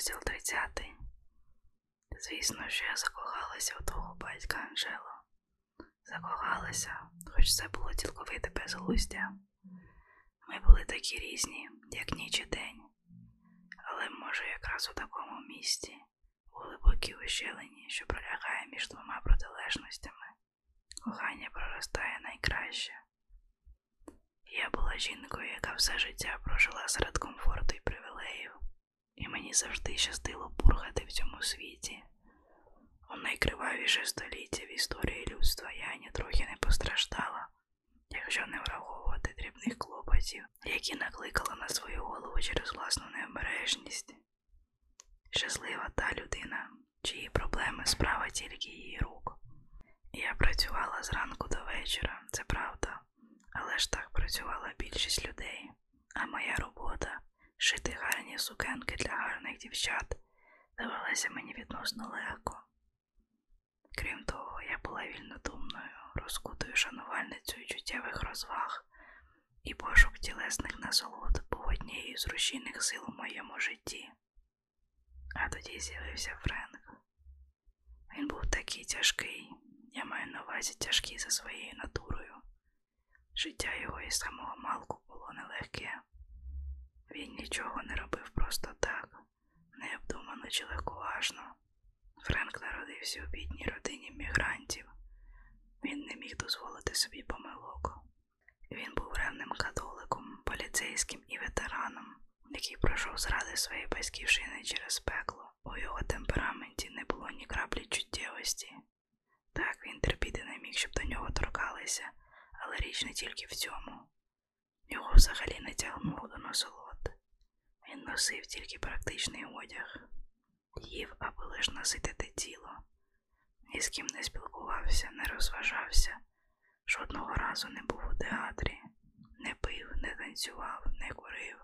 Розділ 30. Звісно, що я закохалася у твого батька Анжело. Закохалася, хоч це було цілковите безглуздя. Ми були такі різні, як ніч і день. Але може якраз у такому місці, у глибокій ущелині, що пролягає між двома протилежностями, кохання проростає найкраще. Я була жінкою, яка все життя прожила серед комфорту і привілеїв, і мені завжди щастило пургати в цьому світі. У найкривавіше століття в історії людства я ні трохи не постраждала, якщо не враховувати дрібних клопотів, які накликала на свою голову через власну необережність. Щаслива та людина, чиї проблеми справа тільки її рук. Я працювала зранку до вечора, це правда, але ж так працювала більшість людей, а моя робота шити гарні сукенки для гарних дівчат давалася мені відносно легко. Крім того, я була вільнодумною, розкутою шанувальницею чуттєвих розваг, і пошук тілесних насолод був однією з рушійних сил у моєму житті. А тоді з'явився Френк. Він був такий тяжкий, я маю на увазі тяжкий за своєю натурою. Життя його із самого малку було нелегке. Він нічого не робив просто так, необдумано чи легковажно. Френк народився у бідній родині мігрантів. Він не міг дозволити собі помилок. Він був ревним католиком, поліцейським і ветераном, який пройшов зради своєї батьківщини через пекло. У його темпераменті не було ні краплі чуттєвості. Так він терпіти не міг, щоб до нього торкалися, але річ не тільки в цьому. Його взагалі не тягнуло до насолод. Він носив тільки практичний одяг, їв, аби лиш наситити тіло, ні з ким не спілкувався, не розважався, жодного разу не був у театрі, не пив, не танцював, не курив,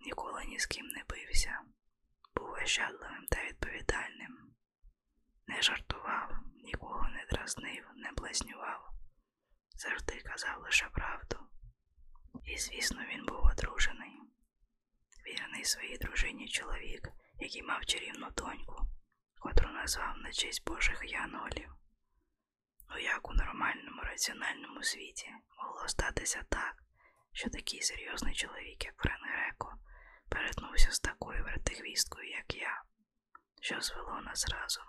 ніколи ні з ким не бився, був ощадливим та відповідальним, не жартував, нікого не дразнив, не блазнював, завжди казав лише правду. І, звісно, він був одружений, вірний своїй дружині чоловік, який мав чарівну доньку, котру назвав на честь Божих янголів. Ну як у нормальному раціональному світі могло статися так, що такий серйозний чоловік, як Френ Греко, перетнувся з такою вертихвісткою, як я, що звело нас разом.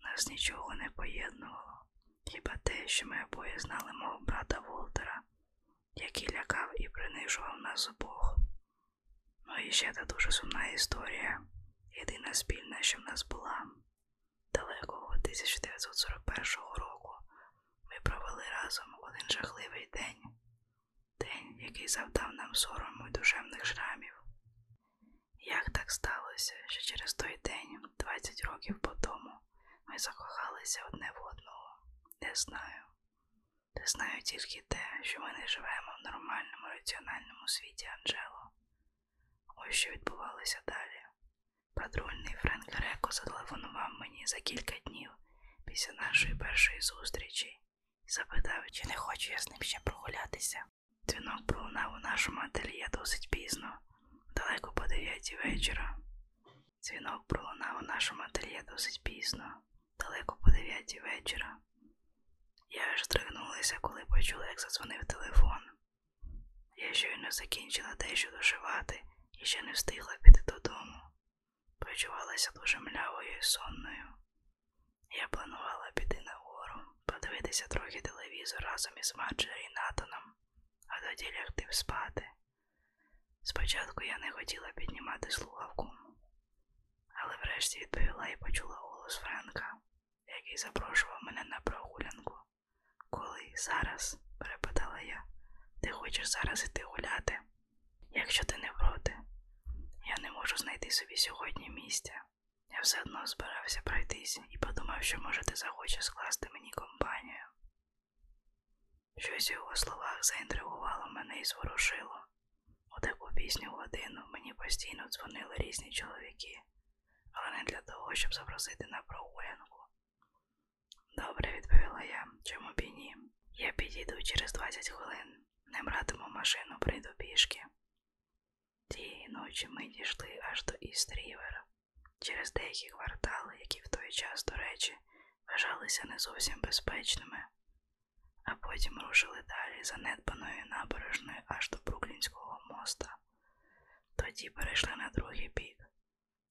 Нас нічого не поєднувало, хіба те, що ми обоє знали мого брата Волтера, який лякав і принижував нас обох. Ну і ще та дуже сумна історія, єдина спільна, що в нас була. Далекого 1941 року ми провели разом один жахливий день, день, який завдав нам сорому і душевних шрамів. Як так сталося, що через той день, 20 років по тому, ми закохалися одне в одного? Не знаю. Не знаю тільки те, що ми не живемо в нормальному раціональному світі Анджело. Ось що відбувалося далі. Патрульний Френк Греко зателефонував мені за кілька днів після нашої першої зустрічі запитав, чи не хочу я з ним ще прогулятися. Дзвінок пролунав у нашому ательє досить пізно, далеко по дев'ятій вечора. Дзвінок пролунав у нашому ательє досить пізно, далеко по дев'ятій вечора. Я аж здригнулася, коли почула, як задзвонив телефон. Я щойно закінчила дещо дошивати і ще не встигла піти додому. Почувалася дуже млявою і сонною. Я планувала піти нагору, подивитися трохи телевізор разом із Марджері і Натаном, а тоді лягти спати. Спочатку я не хотіла піднімати слухавку, але врешті відповіла і почула голос Френка, який запрошував мене на прогулянку. Коли зараз? перепитала я. Ти хочеш зараз іти гуляти? Якщо ти не проти, я не можу знайти собі сьогодні місця. Я все одно збирався пройтись і подумав, що може ти захочеш скласти мені компанію. Щось у його словах заінтригувало мене і зворушило. У таку пісню годину мені постійно дзвонили різні чоловіки, але не для того, щоб запросити на прогулянку. Добре, відповіла я, чому б і ні. Я підійду через 20 хвилин, не братиму машину, прийду пішки. Тієї ночі ми дійшли аж до Іст-Рівер, через деякі квартали, які в той час, до речі, вважалися не зовсім безпечними, а потім рушили далі занедбаною набережною аж до Бруклінського моста. Тоді перейшли на другий бік.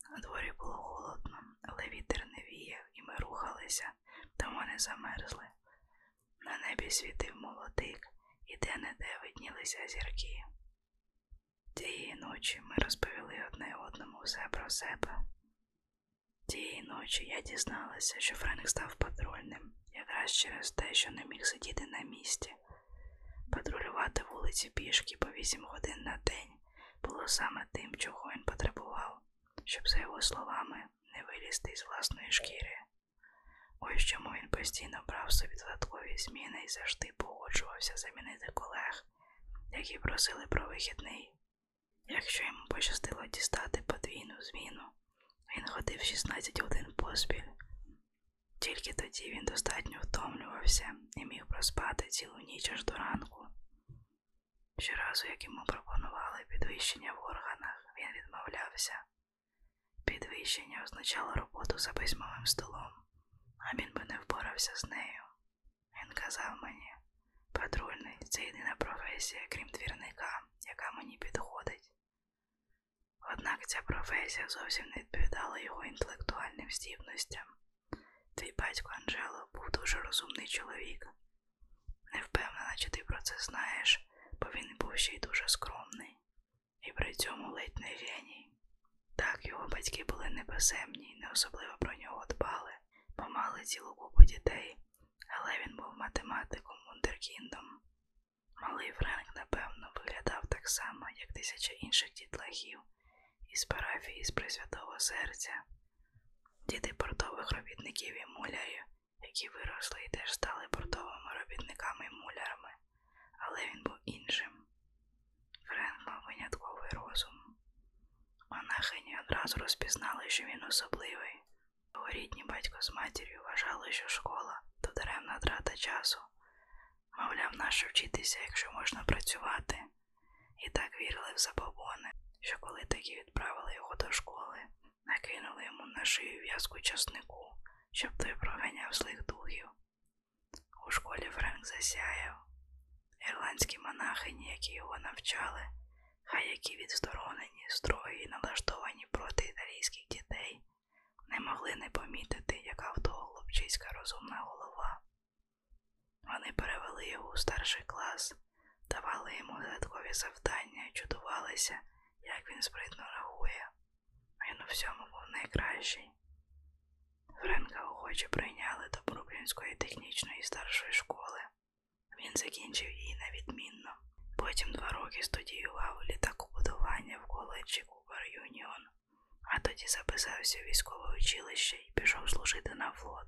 На дворі було холодно, але вітер не віяв, і ми рухалися, тому не замерзли. На небі світив молотик, і де-не-де виднілися зірки. Тієї ночі ми розповіли одне одному все про себе. Тієї ночі я дізналася, що Френк став патрульним якраз через те, що не міг сидіти на місці. Патрулювати вулиці пішки по вісім годин на день було саме тим, чого він потребував, щоб, за його словами, не вилізти з власної шкіри. Ось чому він постійно брав собі додаткові зміни і завжди погоджувався замінити колег, які просили про вихідний. Якщо йому пощастило дістати подвійну зміну, він ходив 16 годин поспіль. Тільки тоді він достатньо втомлювався і міг проспати цілу ніч аж до ранку. Щоразу, як йому пропонували підвищення в органах, він відмовлявся. Підвищення означало роботу за письмовим столом, а він би не впорався з нею. Він казав мені, патрульний це єдина професія, крім двірника, яка мені підходить. Однак ця професія зовсім не відповідала його інтелектуальним здібностям. Твій батько Анджело був дуже розумний чоловік. Не впевнена, чи ти про це знаєш, бо він був ще й дуже скромний, і при цьому ледь не геній. Так, його батьки були неписемні і не особливо про нього дбали, бо мали цілу купу дітей, але він був математиком Вундеркіндом. Малий Френк, напевно, виглядав так само, як тисяча інших дітлахів із парафії з Пресвятого серця. Діти портових робітників і мулярів, які виросли і теж стали портовими робітниками і мулярами, але він був іншим. Френк мав винятковий розум. Монахині одразу розпізнали, що він особливий. Його рідні батько з матір'ю вважали, що школа то даремна трата часу. Мовляв, нащо вчитися, якщо можна працювати, і так вірили в забобони, що коли таки відправили його до школи, накинули йому на шию в'язку часнику, щоб той проганяв злих духів. У школі Френк засяяв. Ірландські монахині, які його навчали, хай які відсторонені, строгі і налаштовані проти італійських дітей, не могли не помітити, яка в того хлопчиська розумна голова. Вони перевели його у старший клас, давали йому додаткові завдання і чудувалися, як він спритно рахує. Він у всьому був найкращий. Френка охоче прийняли до Бруклінської старшої школи. Він закінчив її невідмінно. Потім два роки студіював літакобудування в коледжі Кубер Юніон, а тоді записався в військове училище і пішов служити на флот.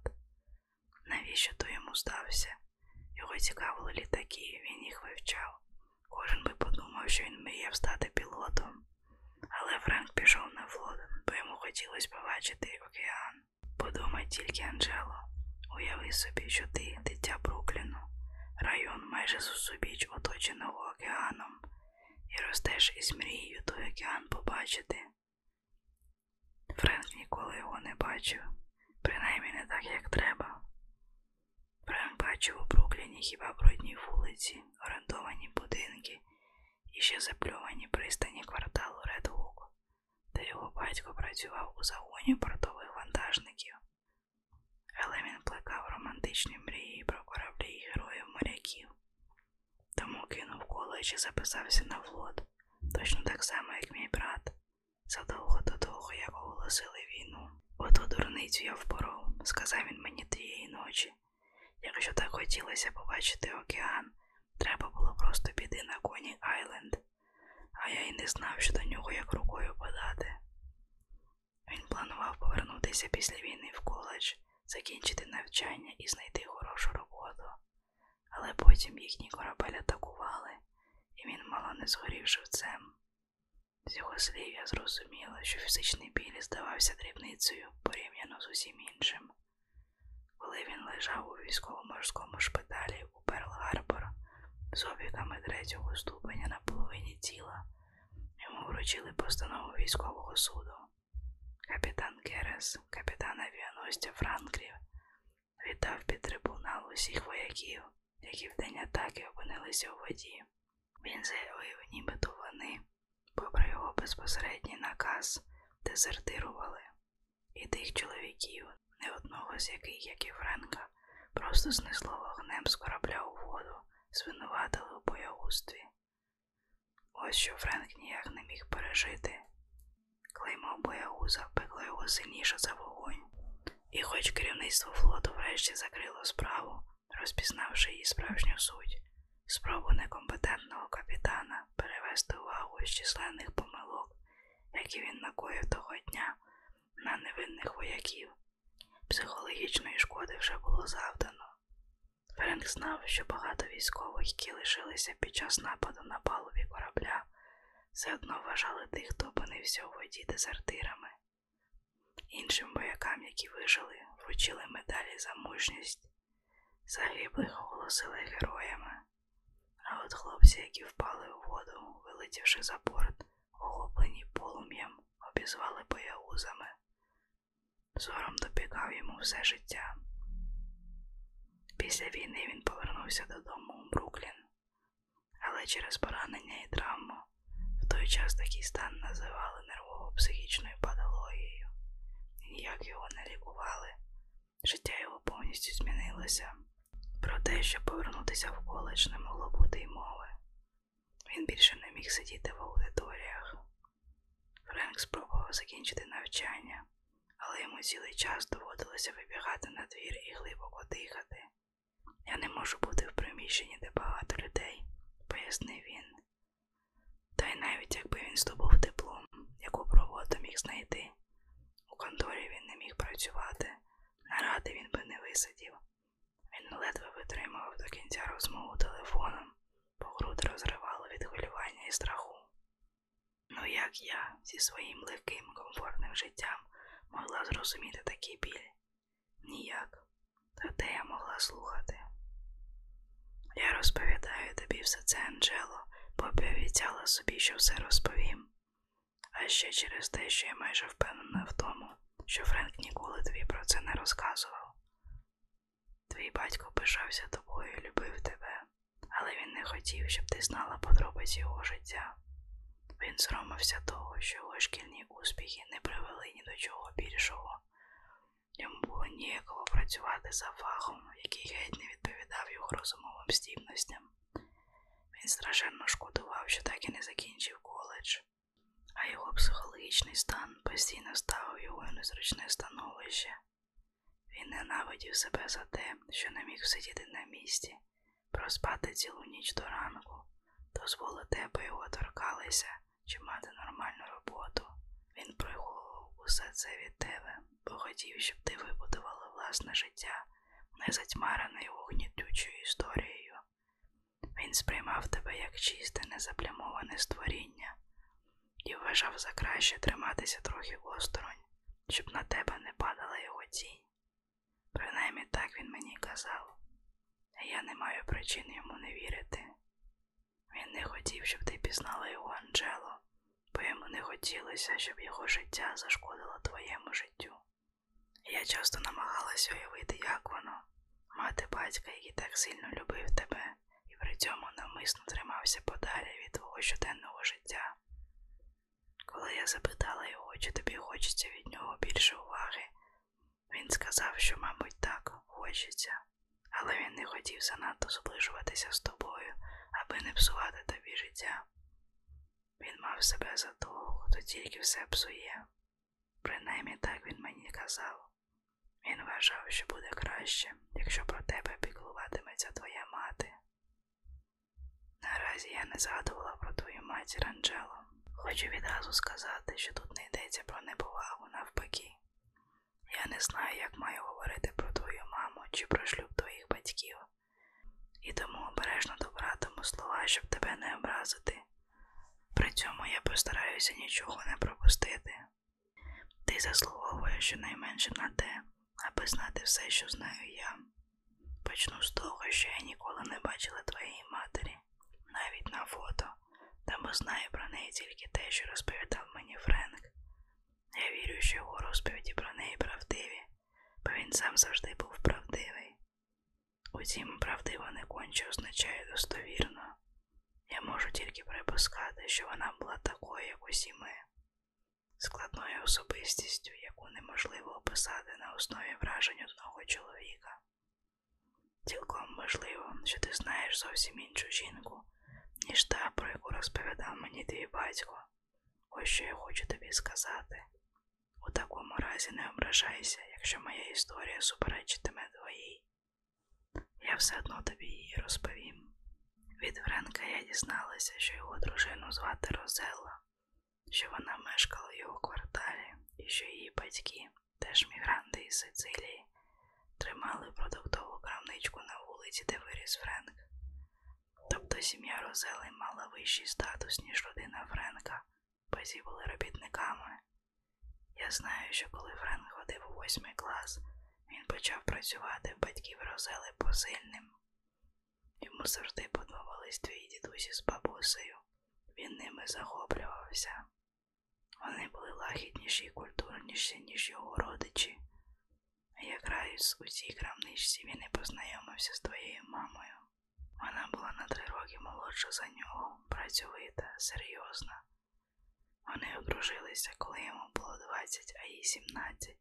Навіщо то йому здався? Його цікавили літаки, він їх вивчав. Кожен би подумав, що він мріяв стати пілотом. Але Френк пішов на флот, бо йому хотілося побачити океан. Подумай тільки, Анджело, уяви собі, що ти дитя Брукліну, район майже зусобіч оточеного океаном, і ростеш із мрією той океан побачити. Френк ніколи його не бачив, принаймні не так, як треба. Френк бачив у Брукліні хіба брудні вулиці, орендовані будинки і ще запльовані пристані кварталу Редгук, де його батько працював у загоні портових вантажників. Але він плекав романтичні мрії про кораблі і героїв моряків. Тому кинув коледж і записався на флот, точно так само, як мій брат, задовго до того, як оголосили війну. Оту дурницю я впоров, сказав він мені тієї ночі. Якщо так хотілося побачити океан, треба було просто піти на коні Айленд, а я й не знав, що до нього як рукою подати. Він планував повернутися після війни в коледж, закінчити навчання і знайти хорошу роботу. Але потім їхній корабель атакували, і він мало не згорів живцем. З його слів я зрозуміла, що фізичний біль здавався дрібницею порівняно з усім іншим. Коли він лежав у військово-морському шпиталі у Перл Гарбор з опіками третього ступеня на половині тіла, Йому вручили постанову військового суду. Капітан Керес, капітан авіаносця Франклін, віддав під трибунал усіх вояків, які в день атаки опинилися у воді. Він заявив, нібито вони, попри його безпосередній наказ, дезертирували, і тих чоловіків, не одного з яких, як і Френка, просто знесло вогнем з корабля у воду, звинуватили у боягустві. Ось що Френк ніяк не міг пережити. Клеймо боягуза пекло його сильніше за вогонь. І хоч керівництво флоту врешті закрило справу, розпізнавши її справжню суть, спробу некомпетентного капітана перевести увагу з численних помилок, які він накоїв того дня на невинних вояків, психологічної шкоди вже було завдано. Френк знав, що багато військових, які лишилися під час нападу на палубі корабля, все одно вважали тих, хто опинився у воді дезертирами. Іншим воякам, які вижили, вручили медалі за мужність, загиблих оголосили героями. А от хлопці, які впали у воду, вилетівши за борт, охоплені полум'ям, обізвали боягузами. Зором допікав йому все життя. Після війни він повернувся додому у Бруклін, але через поранення і травму той час такий стан називали нервово-психічною патологією, і ніяк його не лікували. Життя його повністю змінилося. Про те, щоб повернутися в коледж, не могло бути й мови. Він більше не міг сидіти в аудиторіях. Френк спробував закінчити навчання, але йому цілий час доводилося вибігати на двір і глибоко дихати. Я не можу бути в приміщенні, де багато людей, пояснив він. Та й навіть якби він здобув диплом, яку проводу міг знайти. У конторі він не міг працювати, наради він би не висадів. Він ледве витримував до кінця розмову телефоном, бо груди розривало від хвилювання і страху. Ну як я зі своїм легким, комфортним життям могла зрозуміти такий біль? Ніяк. Та де я могла слухати? Я розповідаю тобі все це, Анджело, бо обіцяла собі, що все розповім. А ще через те, що я майже впевнена в тому, що Френк ніколи тобі про це не розказував. Твій батько пишався тобою і любив тебе, але він не хотів, щоб ти знала подробиці його життя. Він соромився того, що його шкільні успіхи не привели ні до чого більшого. Йому було ніяково працювати за фахом, який геть не відповідав його розумовим здібностям. Він страшенно шкодував, що так і не закінчив коледж, а його психологічний стан постійно ставив його у незручне становище. Він ненавидів себе за те, що не міг сидіти на місці, проспати цілу ніч до ранку, дозволити, аби його торкалися чи мати нормальну роботу. Він приховував усе це від тебе, бо хотів, щоб ти вибудувала власне життя, не затьмарене його гнітючою історією. Він сприймав тебе як чисте, незаплямоване створіння і вважав за краще триматися трохи осторонь, щоб на тебе не падала його тінь. Принаймні так він мені казав, а я не маю причин йому не вірити. Він не хотів, щоб ти пізнала його Анджело, бо йому не хотілося, щоб його життя зашкодило твоєму життю. Я часто намагалася уявити, як воно, мати батька, який так сильно любив тебе, при цьому навмисно тримався подалі від твого щоденного життя. Коли я запитала його, чи тобі хочеться від нього більше уваги, він сказав, що, мабуть, так хочеться, але він не хотів занадто зближуватися з тобою, аби не псувати тобі життя. Він мав себе за того, хто тільки все псує. Принаймні так він мені казав. Він вважав, що буде краще, якщо про тебе піклуватиметься твоя мати. Наразі я не згадувала про твою матір Анджело. Хочу відразу сказати, що тут не йдеться про неповагу навпаки. Я не знаю, як маю говорити про твою маму чи про шлюб твоїх батьків, і тому обережно добратиму слова, щоб тебе не образити. При цьому я постараюся нічого не пропустити. Ти заслуговуєш щонайменше на те, аби знати все, що знаю я. Почну з того, що я ніколи не бачила твоєї матері, навіть на фото, Тому знаю про неї тільки те, що розповідав мені Френк. Я вірю, що його розповіді про неї правдиві, бо він сам завжди був правдивий. Утім, правдиво не конче означає достовірно. Я можу тільки припускати, що вона була такою, як усі ми, складною особистістю, яку неможливо описати на основі вражень одного чоловіка. Цілком можливо, що ти знаєш зовсім іншу жінку, ніж та, про яку розповідав мені твій батько. Ось що я хочу тобі сказати. У такому разі не ображайся, якщо моя історія суперечитиме твоїй. Я все одно тобі її розповім. Від Френка я дізналася, що його дружину звати Розелла, що вона мешкала в його кварталі і що її батьки, теж мігранти із Сицилії, тримали продуктову крамничку на вулиці, де виріс Френк. Тобто сім'я Розели мала вищий статус, ніж родина Френка, батьки були робітниками. Я знаю, що коли Френк ходив у восьмий клас, він почав працювати в батьків Розели посильним. Йому завжди подобались твої дідусі з бабусею. Він ними захоплювався. Вони були лагідніші і культурніші, ніж його родичі. Якраз у цій крамничці він і познайомився з твоєю мамою. Вона була на три роки молодша за нього, працьовита, серйозна. Вони одружилися, коли йому було 20, а їй 17.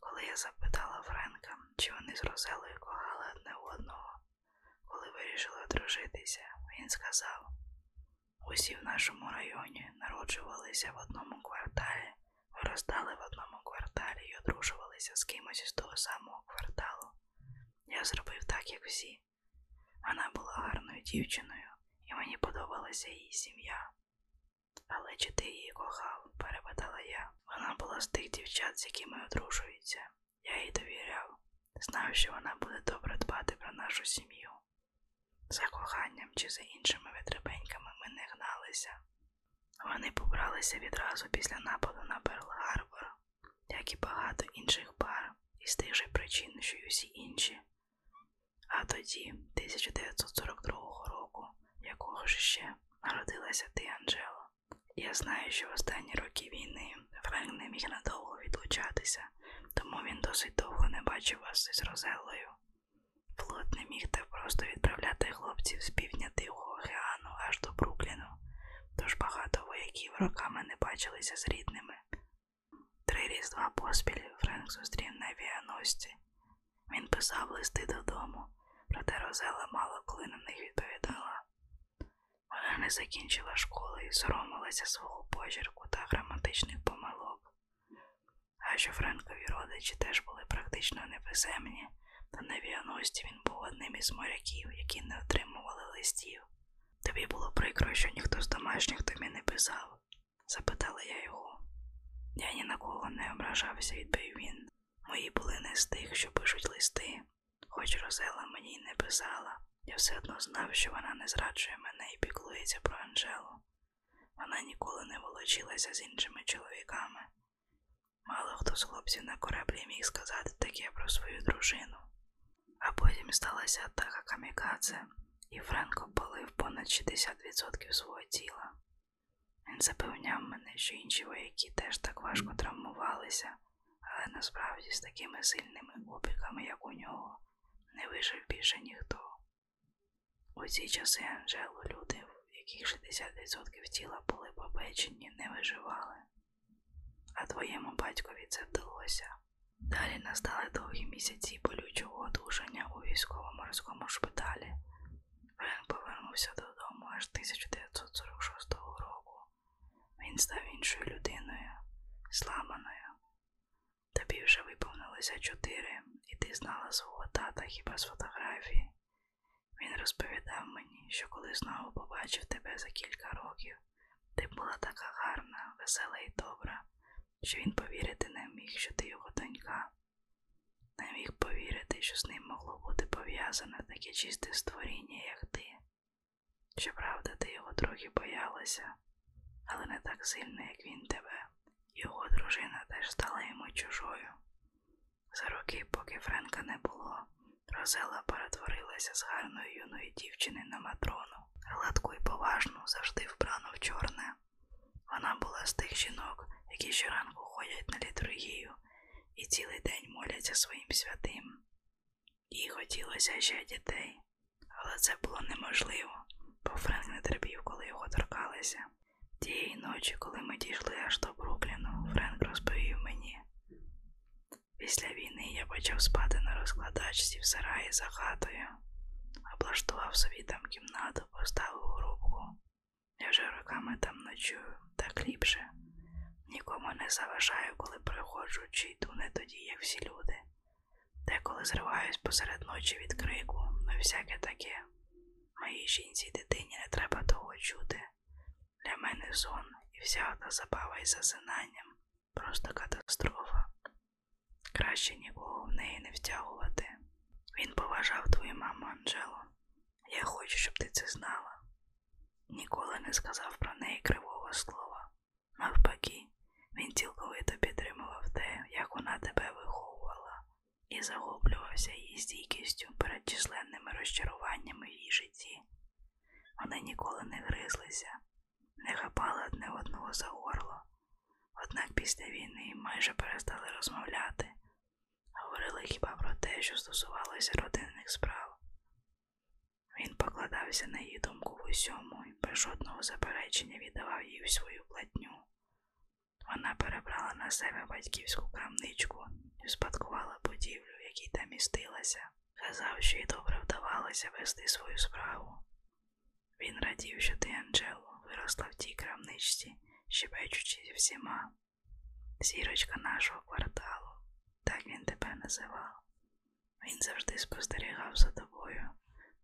Коли я запитала Френка, чи вони з Розелою кохали одне одного, коли вирішили одружитися, він сказав: усі в нашому районі народжувалися в одному кварталі, виростали в одному кварталі і одружувалися з кимось із того самого кварталу. Я зробив так, як всі. Вона була гарною дівчиною, і мені подобалася її сім'я. Але чи ти її кохав? перепитала я. Вона була з тих дівчат, з якими одружуються. Я їй довіряв, знав, що вона буде добре дбати про нашу сім'ю. За коханням чи за іншими витребеньками ми не гналися. Вони побралися відразу після нападу на Перл Гарбор, як і багато інших пар, із тих же причин, що й усі інші. А тоді, 1942 року, якого ж ще народилася ти, Анджело. Я знаю, що в останні роки війни Френк не міг надовго відлучатися, тому він досить довго не бачив вас із Розеллою. Флот не міг так просто відправляти хлопців з півдня Тихого океану аж до Брукліну, тож багато вояків роками не бачилися з рідними. Три різдва поспіль Френк зустрів на авіаносці. Він писав листи додому, проте Розела мало коли на них відповідала. Вона не закінчила школи і соромилася свого почерку та граматичних помилок. А що Френкові родичі теж були практично неписемні, то на авіаносці він був одним із моряків, які не отримували листів. Тобі було прикро, що ніхто з домашніх тобі не писав? запитала я його. Я ні на кого не ображався, відповів він. Мої були не з тих, що пишуть листи, хоч Розела мені й не писала. Я все одно знав, що вона не зраджує мене і піклується про Анжелу. Вона ніколи не волочилася з іншими чоловіками. Мало хто з хлопців на кораблі міг сказати таке про свою дружину. А потім сталася атака камікадзе, і Френко полив понад 60% свого тіла. Він запевняв мене, що інші вояки теж так важко травмувалися, але насправді з такими сильними опіками, як у нього, не вижив більше ніхто. У ці часи Анжелу люди, в яких 60% тіла були побечені, не виживали. А твоєму батькові це вдалося. Далі настали довгі місяці болючого одужання у військово-морському шпиталі. Френк повернувся додому аж 1946 року. Він став іншою людиною, зламаною. Тобі вже виповнилося чотири, і ти знала свого тата хіба з фотографії. Він розповідав мені, що коли знову побачив тебе за кілька років, ти була така гарна, весела і добра, що він повірити не міг, що ти його донька. Не міг повірити, що з ним могло бути пов'язане таке чисте створіння, як ти. Щоправда, ти його трохи боялася, але не так сильно, як він тебе. Його дружина теж стала йому чужою. За роки, поки Френка не було, Розела перетворилася з гарної юної дівчини на матрону, гладку і поважну, завжди вбрану в чорне. Вона була з тих жінок, які щоранку ходять на літургію і цілий день моляться своїм святим. Їй хотілося ще дітей, але це було неможливо, бо Френк не терпів, коли його торкалися. Тієї ночі, коли ми дійшли аж до Брукліну, Френк розповів мені. Після війни я почав спати на розкладачці в сараї за хатою, облаштував собі там кімнату, поставив грубку. Я вже роками там ночую, так ліпше. Нікому не заважаю, коли приходжу чи йду не тоді, як всі люди. Деколи зриваюсь посеред ночі від крику, ну всяке таке. Моїй жінці й дитині не треба того чути. Для мене сон і вся ота забава із засинанням просто катастрофа. Краще нікого в неї не втягувати. Він поважав твою маму Анджело. Я хочу, щоб ти це знала. Ніколи не сказав про неї кривого слова. Навпаки, він цілковито підтримував те, як вона тебе виховувала, і загублювався її стійкістю перед численними розчаруваннями в її житті. Вони ніколи не гризлися, не хапали одне одного за горло. Однак після війни майже перестали розмовляти, говорили хіба про те, що стосувалося родинних справ. Він покладався на її думку в усьому і без жодного заперечення віддавав їй свою платню. Вона перебрала на себе батьківську крамничку і успадкувала будівлю, в якій там містилася. Казав, що їй добре вдавалося вести свою справу. Він радів, що ти, Анджело, виросла в тій крамничці, щебечучи всіма. Зірочка нашого кварталу, так він тебе називав. Він завжди спостерігав за тобою.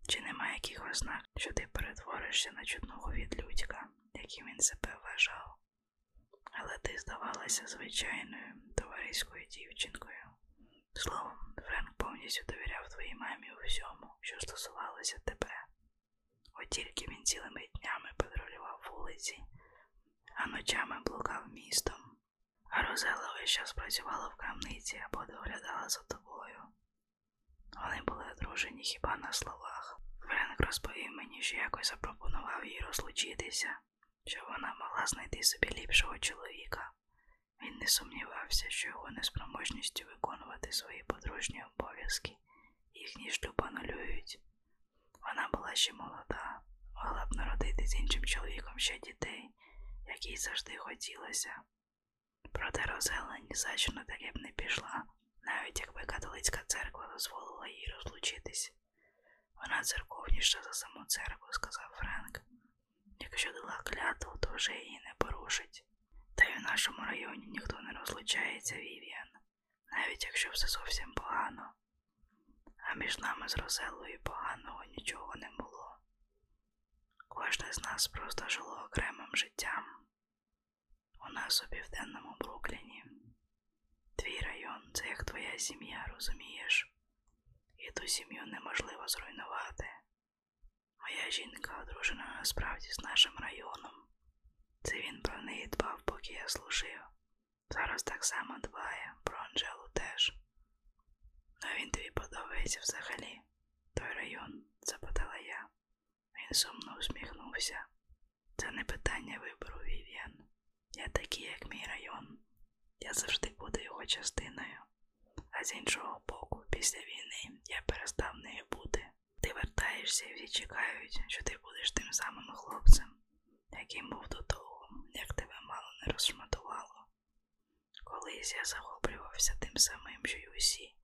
Чи нема якихось знак, що ти перетворишся на чудного відлюдька, яким він себе вважав? Але ти здавалася звичайною товариською дівчинкою. Словом, Френк повністю довіряв твоїй мамі у всьому, що стосувалося тебе. От тільки він цілими днями патрулював вулиці, а ночами блукав містом. А Розела весь час працювала в крамниці або доглядала за тобою. Вони були одружені хіба на словах. Френк розповів мені, що якось запропонував їй розлучитися, щоб вона могла знайти собі ліпшого чоловіка. Він не сумнівався, що його неспроможністю виконувати свої подружні обов'язки їхні шлюб анулюють. Вона була ще молода, могла б народити з іншим чоловіком ще дітей, як їй завжди хотілося. Проте Розела ні за таке б не пішла, навіть якби католицька церква дозволила їй розлучитись. Вона церковніша за саму церкву, сказав Френк. Якщо дала клятву, то вже її не порушить. Та й в нашому районі ніхто не розлучається, Вів'ян, навіть якщо все зовсім погано. А між нами з Розелою поганого нічого не було. Кожне з нас просто жило окремим життям. У нас у південному це як твоя сім'я, розумієш? І ту сім'ю неможливо зруйнувати. Моя жінка одружена насправді з нашим районом. Це він про неї дбав, поки я служив. Зараз так само дбає, про Анжелу теж. Ну він тобі подобається взагалі. Той район, запитала я. Він сумно усміхнувся. Це не питання вибору, Вів'ян. Я такий, як мій район. Я завжди буду його частиною. А з іншого боку, після війни я перестав нею бути. Ти вертаєшся і всі чекають, що ти будеш тим самим хлопцем, яким був до того, як тебе мало не розшматувало. Колись я захоплювався тим самим, що й усі.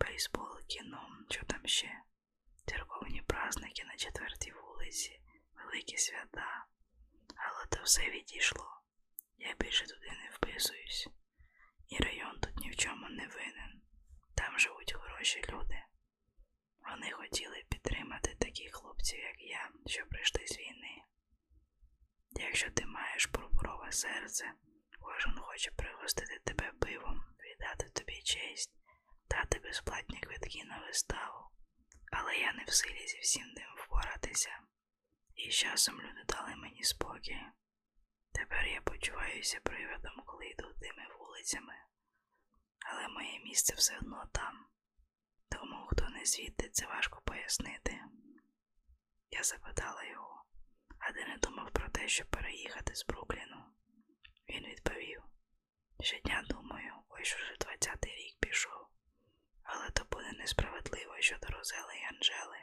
Бейсбол, кіно, що там ще, церковні праздники на четвертій вулиці, великі свята. Але то все відійшло. Я більше туди не вписуюсь. І район тут ні в чому не винен. Там живуть хороші люди. Вони хотіли підтримати таких хлопців, як я, що прийшли з війни. Якщо ти маєш пурпурове серце, кожен хоче пригостити тебе пивом, віддати тобі честь, дати безплатні квитки на виставу. Але я не в силі зі всім тим впоратися. І з часом люди дали мені спокій. Тепер я почуваюся приводом, коли йду тими вулицями, але моє місце все одно там. Тому, хто не звідти, це важко пояснити. Я запитала його, а ти не думав про те, щоб переїхати з Брукліну? Він відповів: Щодня думаю, ось уже двадцятий рік пішов, але то буде несправедливо щодо Розели і Анжели.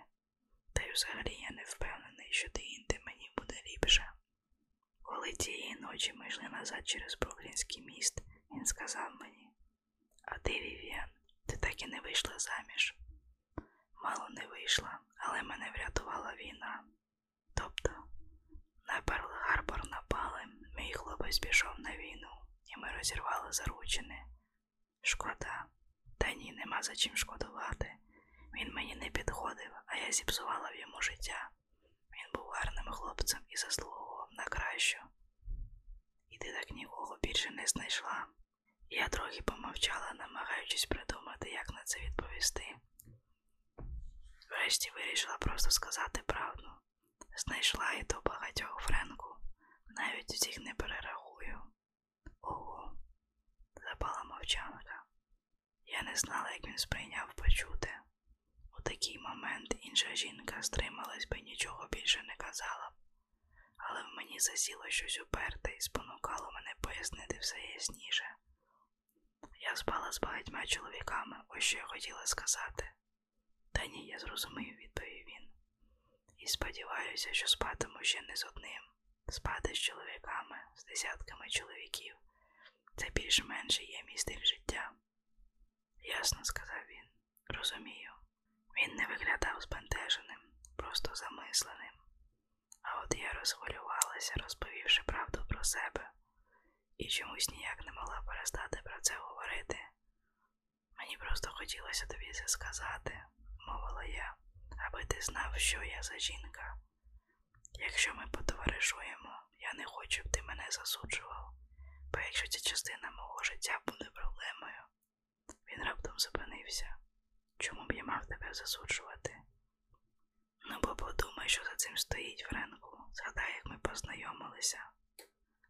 Та й взагалі я не впевнений, що ти мені буде ліпше. Коли тієї ночі ми йшли назад через Бруклінський міст, він сказав мені: А ти, Вів'ян, і не вийшла заміж. Мало не вийшла, але мене врятувала війна. Тобто, на Перл Гарбор напали, мій хлопець пішов на війну, і ми розірвали заручини. Шкода, та ні, нема за чим шкодувати. Він мені не підходив, а я зіпсувала в йому життя. Він був гарним хлопцем і заслуговував на кращу. І ти так нікого більше не знайшла. Я трохи помовчала, намагаючись придумати, як на це відповісти. Врешті вирішила просто сказати правду. Знайшла і то багатьох Френку, навіть усіх не перерахую. Ого, запала мовчанка. Я не знала, як він сприйняв почуте. У такий момент інша жінка стрималась би нічого більше не казала але в мені засіло щось уперте і спонукало мене пояснити все ясніше. Я спала з багатьма чоловіками, ось що я хотіла сказати. Та ні, я зрозумів, відповів він. І сподіваюся, що спатиму ще не з одним. Спати з чоловіками, з десятками чоловіків. Це більш-менше є мій стиль життя. Ясно, сказав він. Розумію. Він не виглядав збентеженим, просто замисленим. А от я розхвилювалася, розповівши правду про себе, і чомусь ніяк не могла перестати про це говорити. Мені просто хотілося тобі це сказати, мовила я, аби ти знав, що я за жінка. Якщо ми потоваришуємо, я не хочу, щоб ти мене засуджував, бо якщо ця частина мого життя буде проблемою, він раптом зупинився. Чому б я мав тебе засуджувати? Ну, бо подумай, що за цим стоїть, Френку. Згадай, як ми познайомилися.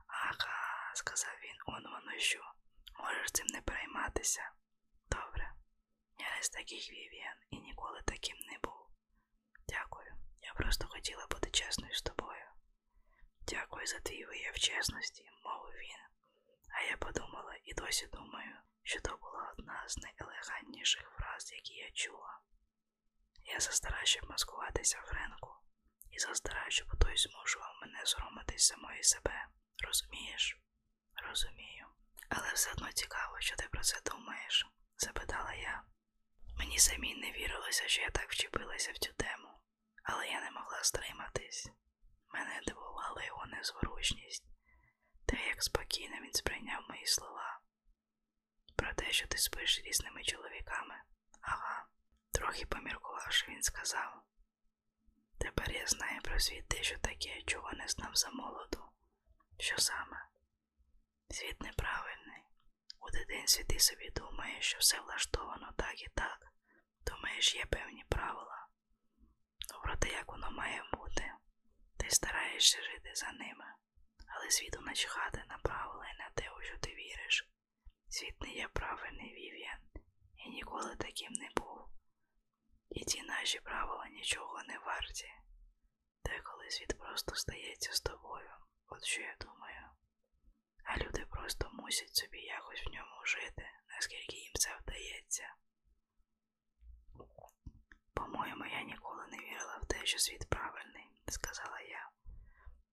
Ага, сказав він, он воно що. Можеш цим не перейматися. Добре. Я не з таких Вів'ян і ніколи таким не був. Дякую. Я просто хотіла бути чесною з тобою. Дякую за твій вияв чесності, мовив він. А я подумала і досі думаю, що то була одна з найелегантніших фраз, які я чула. Я застара, щоб маскуватися Френку, і застара, щоб той змушував мене соромитись самої себе. Розумієш? Розумію. Але все одно цікаво, що ти про це думаєш, запитала я. Мені самій не вірилося, що я так вчепилася в цю тему, але я не могла стриматись. Мене дивувала його незворушність, те, як спокійно він сприйняв мої слова. Про те, що ти спиш різними чоловіками. Ага, трохи поміркувавши, він сказав. Тепер я знаю про світ те, що таке, чого не знав за молоду. Що саме? Світ неправильний. У дитинстві ти собі думаєш, що все влаштовано так і так. Думаєш, є певні правила. Ну, проте як воно має бути, ти стараєшся жити за ними, але світу начхати на правила і на те, у що ти віриш. Світ не є правильний Вів'ян і ніколи таким не був. І ті наші правила нічого не варті. Деколи світ просто стається з тобою, от що я думаю. А люди просто мусять собі якось в ньому жити, наскільки їм це вдається. По-моєму, я ніколи не вірила в те, що світ правильний, сказала я.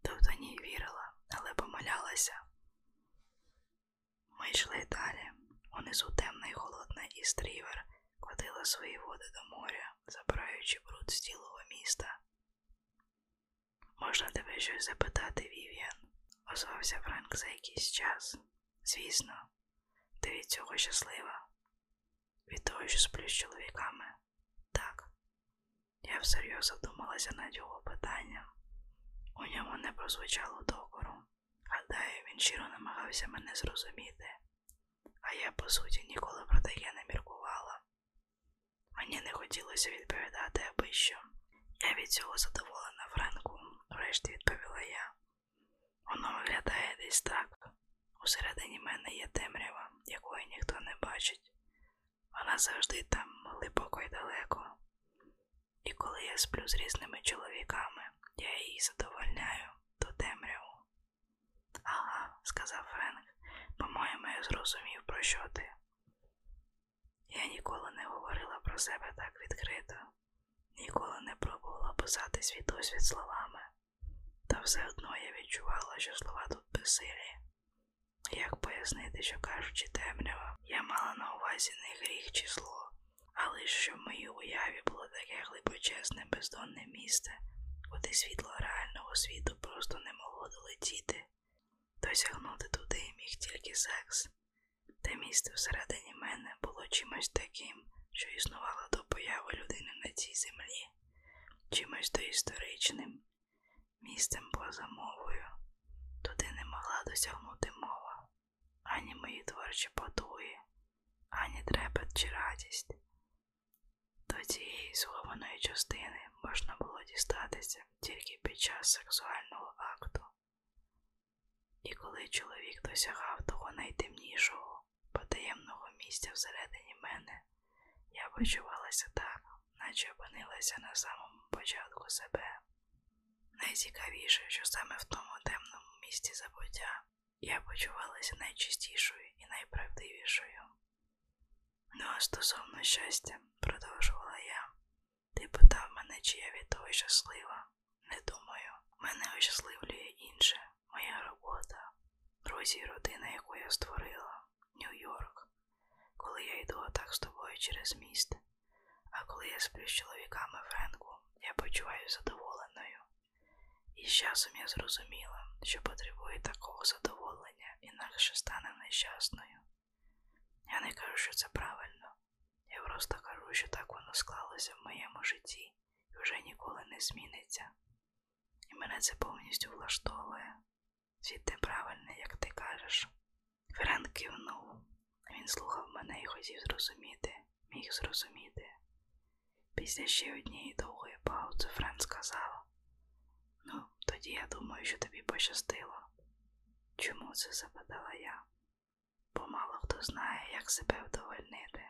Тобто ні вірила, але помилялася. Ми йшли далі. Унизу темна і холодна істрівер котила свої води до моря, забираючи бруд з цілого міста. Можна тебе щось запитати, Вів'ян? Озвався Френк за якийсь час. Звісно, ти від цього щаслива. Від того, що сплю з чоловіками. Так. Я всерйоз задумалася над його питанням. У ньому не прозвучало докору. Гадаю, він щиро намагався мене зрозуміти, а я, по суті, ніколи про таке не міркувала. Мені не хотілося відповідати аби що. Я від цього задоволена Френку, врешті відповіла я. Воно виглядає десь так. Усередині мене є темрява, якої ніхто не бачить. Вона завжди там глибоко і далеко. І коли я сплю з різними чоловіками, Я її задовольняю до темряву. Ага, сказав Френк, по-моєму, я зрозумів, про що ти. Я ніколи не говорила про себе так відкрито, ніколи не пробувала писати свій досвід словами, та все одно я відчувала, що слова тут безсилі. Як пояснити, що кажучи темрява, я мала на увазі не гріх чи зло, але що в моїй уяві було таке глибочезне бездонне місце, куди світло реального світу просто не могло долетіти. Досягнути туди міг тільки секс. Те місце всередині мене було чимось таким, що існувало до появи людини на цій землі, чимось доісторичним, місцем поза мовою. Туди не могла досягнути мова, ані мої творчі потуги, ані трепет чи радість. До цієї схованої частини можна було дістатися тільки під час сексуального акту. І коли чоловік досягав того найтемнішого, потаємного місця всередині мене, я почувалася так, наче опинилася на самому початку себе. Найцікавіше, що саме в тому темному місці забуття я почувалася найчистішою і найправдивішою. Ну, а стосовно щастя, продовжувала я, ти питав мене, чи я від того щаслива. Не думаю, мене ощасливлює інше, моя робота, друзі і родина, яку я створила, Нью-Йорк, коли я йду отак з тобою через міст, а коли я сплю з чоловіками Френку, я почуваюся задоволеною. І з часом я зрозуміла, що потребую такого задоволення, інакше стане нещасною. Я не кажу, що це правильно. Я просто кажу, що так воно склалося в моєму житті і вже ніколи не зміниться. І мене це повністю влаштовує. Світ неправильний, як ти кажеш. Френк кивнув. Він слухав мене і хотів зрозуміти, міг зрозуміти. Після ще однієї довгої паузи Френк сказав: тоді я думаю, що тобі пощастило. Чому це запитала я? Бо мало хто знає, як себе вдовольнити.